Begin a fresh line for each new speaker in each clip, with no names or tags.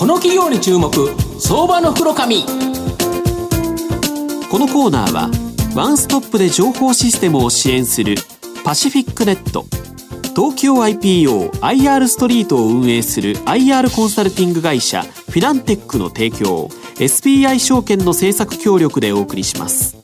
この企業に注目。相場の袋紙。こ
のコーナーはワンストップで情報システムを支援するパシフィックネット。東京 IPOIR ストリートを運営する IR コンサルティング会社フィナンテックの提供 SBI 証券の政策協力でお送りします。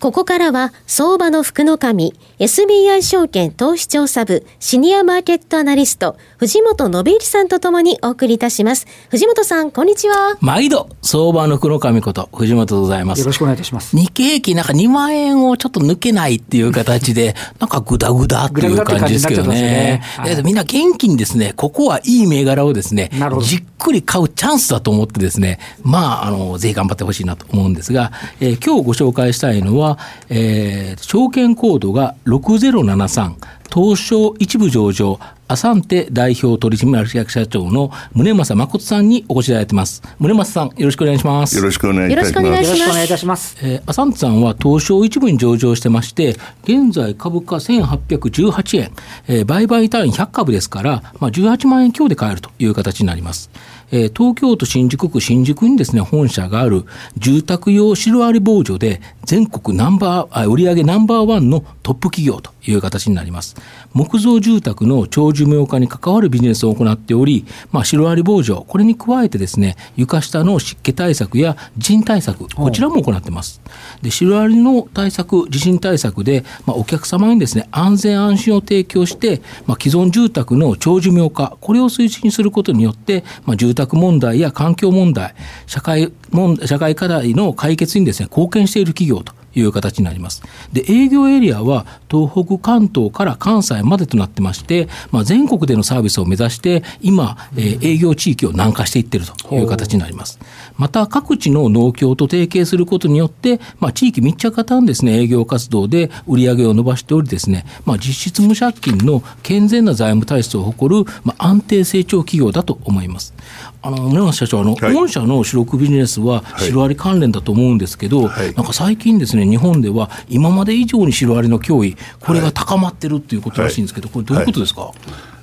ここからは相場の福の神 SBI 証券投資調査部シニアマーケットアナリスト藤本信之さんとともにお送りいたします。藤本さん、こんにちは。
毎度、相場の福の神こと、藤本でございます。
よろしくお願いいたします。
日経平均なんか2万円をちょっと抜けないっていう形で、なんかグダグダっていう感じですけどね。ねはい、みんな元気にですね、ここはいい銘柄をですね、じっくり買うチャンスだと思ってですね、まあ、あの、ぜひ頑張ってほしいなと思うんですが、えー、今日ご紹介したいのは、えー、証券コードが6073、東証一部上場、アサンテ代表取締役社長の宗正誠さんにお越しいただいてます。宗正さん、よろしくお願いします。
よろしくお願いいたします。よろしくお願いいたします。
えー、アサンテさんは東証一部に上場してまして、現在株価1818円、えー、売買単位100株ですから、まあ、18万円強で買えるという形になります。えー、東京都新宿区新宿にですね、本社がある住宅用シロアリ防除で全国ナンバー、売上ナンバーワンのトップ企業という形になります。木造住宅の長寿命化に関わるビジネスを行っており、まあ、シロアリ防除、これに加えてですね、床下の湿気対策や地震対策、こちらも行ってます。で、シロアリの対策、地震対策で、まあ、お客様にですね、安全安心を提供して、まあ、既存住宅の長寿命化、これを推進することによって、まあ、住宅問題や環境問題、社会問社会課題の解決にですね、貢献している企業という形になります。で、営業エリアは東北関東から関西までとなってまして、まあ、全国でのサービスを目指して、今、えー、営業地域を南下していっているという形になります。また、各地の農協と提携することによって、まあ、地域密着型のですね、営業活動で売り上げを伸ばしておりですね、まあ、実質無借金の健全な財務体質を誇る、まあ、安定成長企業だと思います。あの村松社長あの、はい、御社の主力ビジネスはシロアリ関連だと思うんですけど、はい、なんか最近ですね日本では今まで以上にシロアリの脅威これが高まってるっていうことらしいんですけど、これどういうことですか、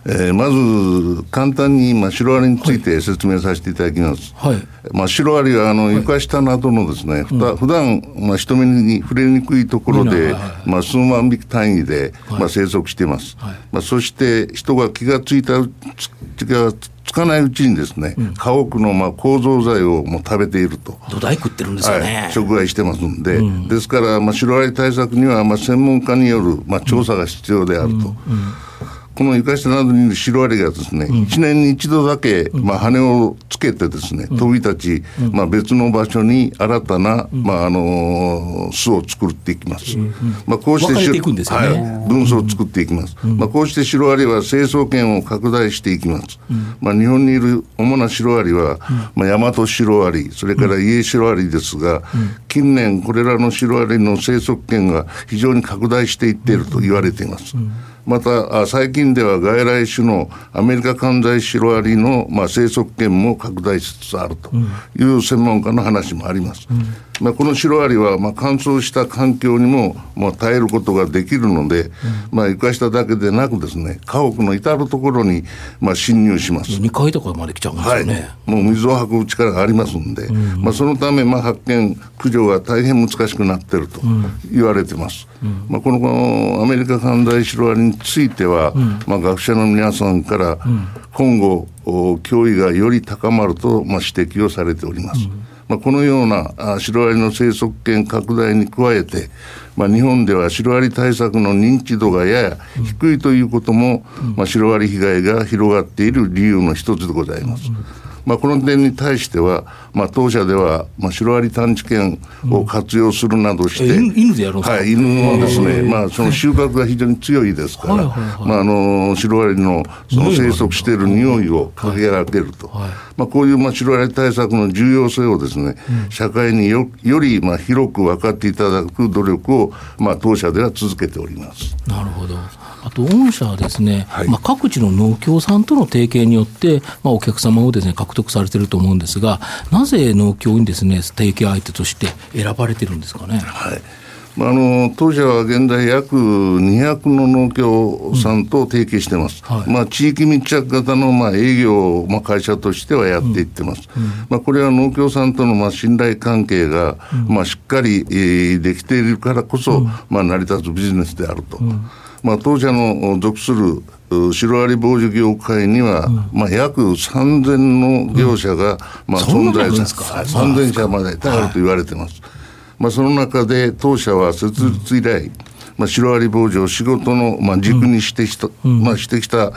えー、まず簡単に、まあ、シロアリについて説明させていただきます。はい、まあ、シロアリはあの床下などのですね、ふた、うん、普段まあ人目に触れにくいところで、まあ、数万匹単位で、まあ、生息しています。まあ、そして人が気がついた気がつかないうちにですね、うん、家屋のまあ構造材をもう食べていると。
土台食ってるんですよね。
はい、食害してますんで、うん、ですから、まあ、シロアリ対策には、まあ、専門家による、まあ、調査が必要であると。この床下などにいるシロアリがですね、うん、1年に一度だけ、まあ、羽をつけてですね、飛び立ち、まあ、別の場所に新たな、まあ、あの巣を作っていきます。まあ、こうして、ね、はい、分層を作っていきます。まあ、こうしてシロアリは成層圏を拡大していきます。まあ、日本にいる主なシロアリは、まあ、大和シロアリ、それからイエシロアリですが、近年これらのシロアリの生息圏が非常に拡大していっていると言われています。また最近では外来種のアメリカ関西シロアリの、まあ、生息圏も拡大しつつあるという専門家の話もあります。うん。まあ、このシロアリはまあ乾燥した環境にもまあ耐えることができるので、うん、まあ、床下だけでなくですね家屋の至る所にまあ侵入します。
2階とかまで来ちゃうんですよね、
はい、もう水を運ぶ力がありますんで、うん、まあ、そのためまあ発見駆除が大変難しくなっていると言われてます、うん、まあ、このアメリカ三大シロアリについては、まあ、学者の皆さんから今後脅威がより高まるとまあ指摘をされております、まあ、このようなシロアリの生息圏拡大に加えて、まあ、日本ではシロアリ対策の認知度がやや低いということも、まあ、シロアリ被害が広がっている理由の一つでございます。まあ、この点に対しては、まあ、当社では、まあ、シロアリ探知犬を活用するなどして、
うん、犬でやるんですか、
はい、犬のですね、まあ、その収穫が非常に強いですから、まあ、あのシロアリのその生息している匂いをかけられると、はい、まあ、こういう、まあ、シロアリ対策の重要性をですね、うん、社会によより、まあ、広く分かっていただく努力を、まあ、当社では続けております。
なるほどあと御社はですね、はい、まあ、各地の農協さんとの提携によって、まあ、お客様をですね獲得されていると思うんですが、なぜ農協にですね提携相手として選ばれてるんですかね？
はい。まあ、あの当社は現在約200の農協さんと提携してます、うんはい、まあ、地域密着型のまあ営業、まあ、会社としてはやっていってます、うんうん、まあ、これは農協さんとのまあ信頼関係が、まあ、しっかり、えー、できているからこそ、まあ、成り立つビジネスであると。まあ、当社の属するシロアリ防除業界には、うん、まあ、約3000の業者が、まあ、存在する、3000社まであると言われてます。はい。まあ、その中で当社は設立以来、まあ、シロアリ防除を仕事の、まあ、軸にしてきた、まあ、してきた、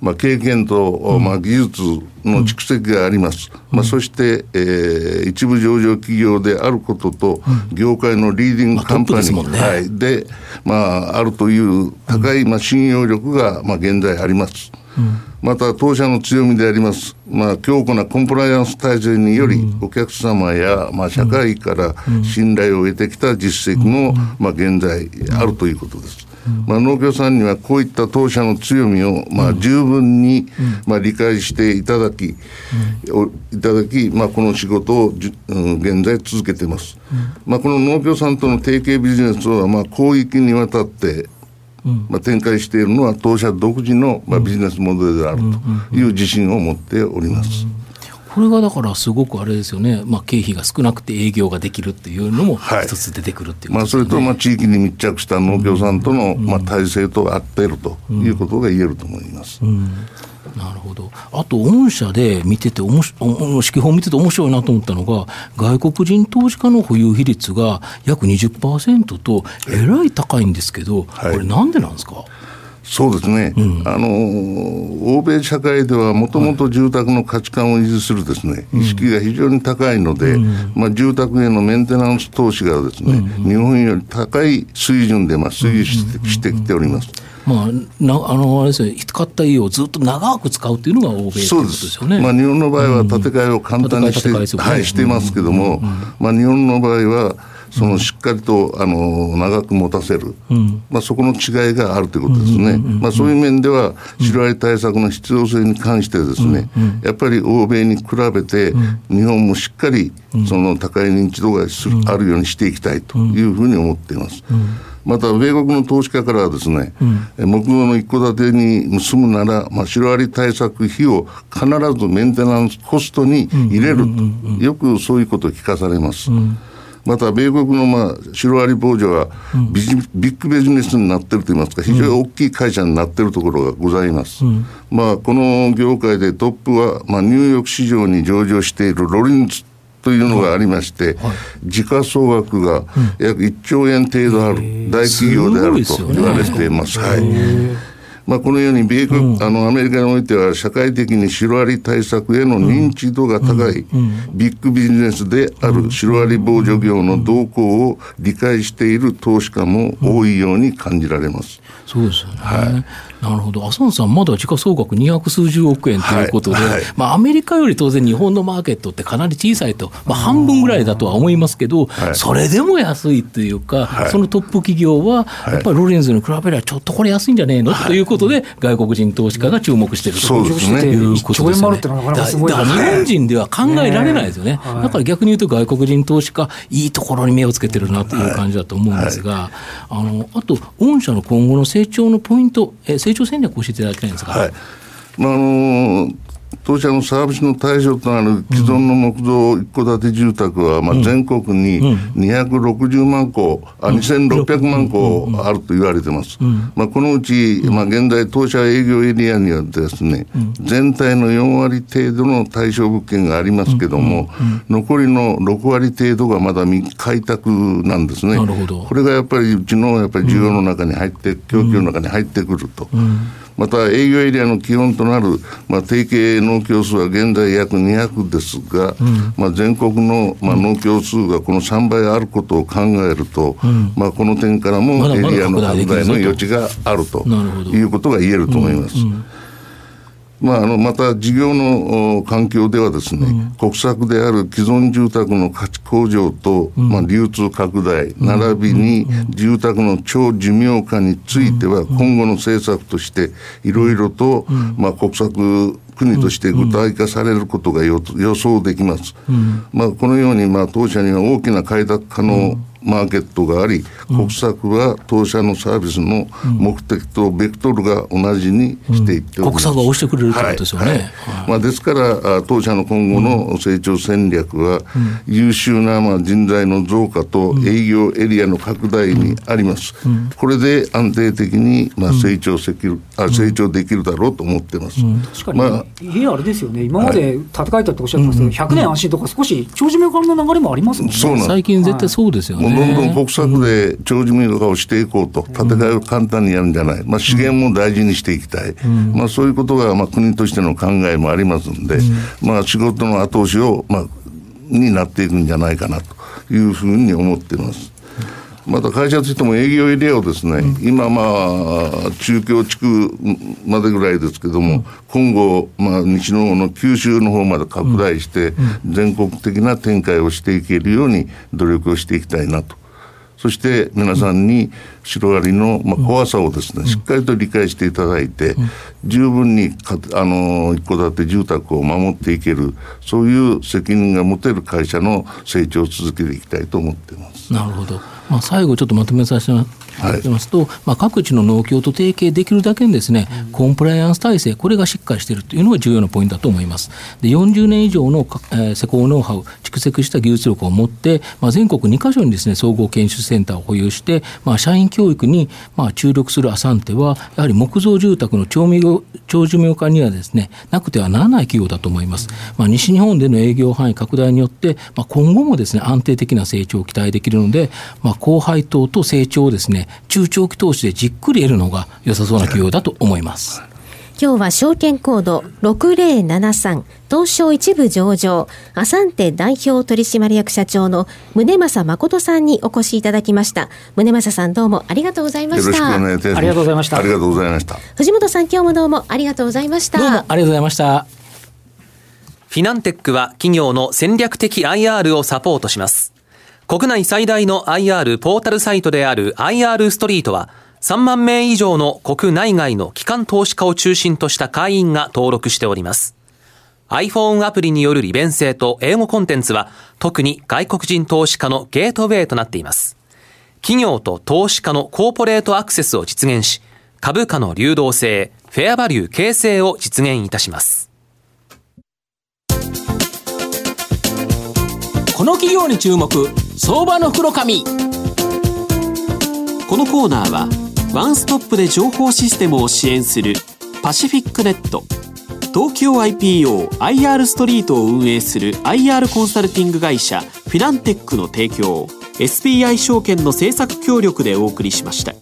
まあ、経験と、まあ、技術の蓄積があります、まあ、そして、えー、一部上場企業であることと、業界のリーディングカンパニー、ね、はい、で、まあ、あるという高い、まあ、信用力が、まあ、現在あります。また当社の強みであります、まあ、強固なコンプライアンス体制により、お客様や、まあ、社会から信頼を得てきた実績も、まあ、現在あるということです。まあ、農協さんにはこういった当社の強みを、まあ、十分に、まあ、理解していただき、いただき、まあ、この仕事をじ、うん、現在続けています。まあ、この農協さんとの提携ビジネスは、まあ、広域にわたって、まあ、展開しているのは当社独自の、まあ、ビジネスモデルであるという自信を持っております。
これがだからすごくあれですよね、まあ、経費が少なくて営業ができるっていうのも一つ出てくるっていう、ねはい、まあ、
それとまあ地域に密着した農協さんとの、まあ、体制と合っているということが言えると思います。うん。うん
なるほど。あと、御社で見てて、おもし指揮法見てて面白いなと思ったのが、外国人投資家の保有比率が約20%と、えらい高いんですけど、はい、これ、なんでなんですか？
そうですね、うん、あの欧米社会ではもともと住宅の価値観を維持するですね、意識が非常に高いので、うん、まあ、住宅へのメンテナンス投資がですね、うん、日本より高い水準でまあ推移してきております。
まあ、なあのあれですね、使った家をずっと長く使うっていうのが欧米というですよね。
まあ、日本の場合は建て替えを簡単にして,、はい、していますけども、まあ、日本の場合は、そのしっかりとあの長く持たせる、うん、まあ、そこの違いがあるということですね、まあ、そういう面では、シロアリ対策の必要性に関してですね、やっぱり欧米に比べて、日本もしっかりその高い認知度がする、あるようにしていきたいというふうに思っています。また米国の投資家からはですね、うん、木造の一戸建てに住むなら、まあ、シロアリ対策費を必ずメンテナンスコストに入れると、よくそういうことを聞かされます。うんまた米国のまあシロアリ防除はビジ、ビッグビジネスになってるといいますか、非常に大きい会社になってるところがございます。うん、まあ、この業界でトップは、まあ、ニューヨーク市場に上場しているロリンズというのがありまして、はい、時価総額が約1兆円程度ある大企業であると言われています。はいまあ、このように米国、うん、あのアメリカにおいては社会的にシロアリ対策への認知度が高い、ビッグビジネスであるシロアリ防除業の動向を理解している投資家も多いように感じられます。
そうですよね、はいなるほど、浅野さん、まだ時価総額200数十億円ということで、はい。はい、まあ、アメリカより当然、日本のマーケットってかなり小さいと、まあ、半分ぐらいだとは思いますけど、はい、それでも安いというか、そのトップ企業は、やっぱりロレンズに比べれば、ちょっとこれ安いんじゃねえの？ということで、外国人投資家が注目しているということです
ね。だから日
本人では考えられないですよね。だから逆に言うと、外国人投資家、いいところに目をつけてるなという感じだと思うんですが、あのあと、御社の今後の成長のポイント、え成長戦略を教えていただきたいんですが。はい
まああの当社のサービスの対象となる既存の木造一戸建て住宅は、まあ、全国に260万戸、あ2600万戸あると言われてます。まあ、このうち、まあ、現在当社営業エリアにはですね、全体の4割程度の対象物件がありますけども、残りの6割程度がまだ未開拓なんですね。これがやっぱりうちのやっぱり需要の中に入って、供給の中に入ってくると。また営業エリアの基本となる、まあ、提携農協数は現在約200ですが、うん、まあ、全国の、まあ、農協数がこの3倍あることを考えると、うん、まあ、この点からもエリアの拡大の余地があるということが言えると思います。うんまあ、あのまた事業の環境ではですね、うん、国策である既存住宅の価値向上と、うん、まあ、流通拡大、並びに住宅の超寿命化については、今後の政策としていろいろと、まあ、国策国として具体化されることが予想できます。まあ、このように、まあ、当社には大きな開拓可能、マーケットがあり、国策は当社のサービスの目的とベクトルが同じにしていっております、
国策が押してくれるということですよね。はい。はい、
まあ、ですから当社の今後の成長戦略は、優秀なまあ人材の増加と営業エリアの拡大にあります。これで安定的にまあ成長できる、あ成長できるだろうと思ってます。
確かに、まあ、家あれですよね、今まで建て替えたっておっしゃってますけど、100年安心とか少し長寿命化の流れもありますもんね。
最近絶対そうですよね。
どんどん国策で長寿命化をしていこうと、建て替えを簡単にやるんじゃない、まあ、資源も大事にしていきたい、まあ、そういうことがまあ国としての考えもありますんで、まあ、仕事の後押しを、まあ、になっていくんじゃないかなというふうに思っています。また会社としても営業エリアをですね、うん、今まあ、中京地区までぐらいですけども、うん、今後、まあ、西の方の九州の方まで拡大して、全国的な展開をしていけるように努力をしていきたいなと。そして皆さんにシロアリのまあ怖さをですね、しっかりと理解していただいて、十分にかあの一戸建て住宅を守っていけるそういう責任が持てる会社の成長を続けていきたいと思っています。
なるほどまあ、最後ちょっとまとめさせていただきますと、はい、まあ、各地の農協と提携できるだけにですね、うん、コンプライアンス体制、これがしっかりしているというのが重要なポイントだと思います。で40年以上の、えー、施工ノウハウ、蓄積した技術力を持って、まあ、全国2カ所にですね、総合研修センターを保有して、まあ、社員教育に、まあ、注力するアサンテは、やはり木造住宅の長長寿命化にはですね、なくてはならない企業だと思います。まあ、西日本での営業範囲拡大によって、まあ、今後もですね、安定的な成長を期待できるので、まあ、高配当と成長をですね、中長期投資でじっくり得るのが良さそうな企業だと思います。
今日は証券コード6073東証一部上場アサンテ代表取締役社長の宗正誠さんにお越しいただきました。宗正さんどうもありがとうございました。
ありがとうございました。
ありがとうございました。
藤本さん今日もどうもありがとうございました。
どうもありがとうございました。
フィナンテックは企業の戦略的 IR をサポートします国内最大の IR ポータルサイトである IR ストリートは3万名以上の国内外の機関投資家を中心とした会員が登録しております。iPhone アプリによる利便性と英語コンテンツは特に外国人投資家のゲートウェイとなっています。企業と投資家のコーポレートアクセスを実現し、株価の流動性、フェアバリュー形成を実現いたします。
この企業に注目、相場の袋紙。こ
のコーナーはワンストップで情報システムを支援するパシフィックネット東京 IPOIR ストリートを運営する IR コンサルティング会社フィナンテックの提供 SBI 証券の政策協力でお送りしました。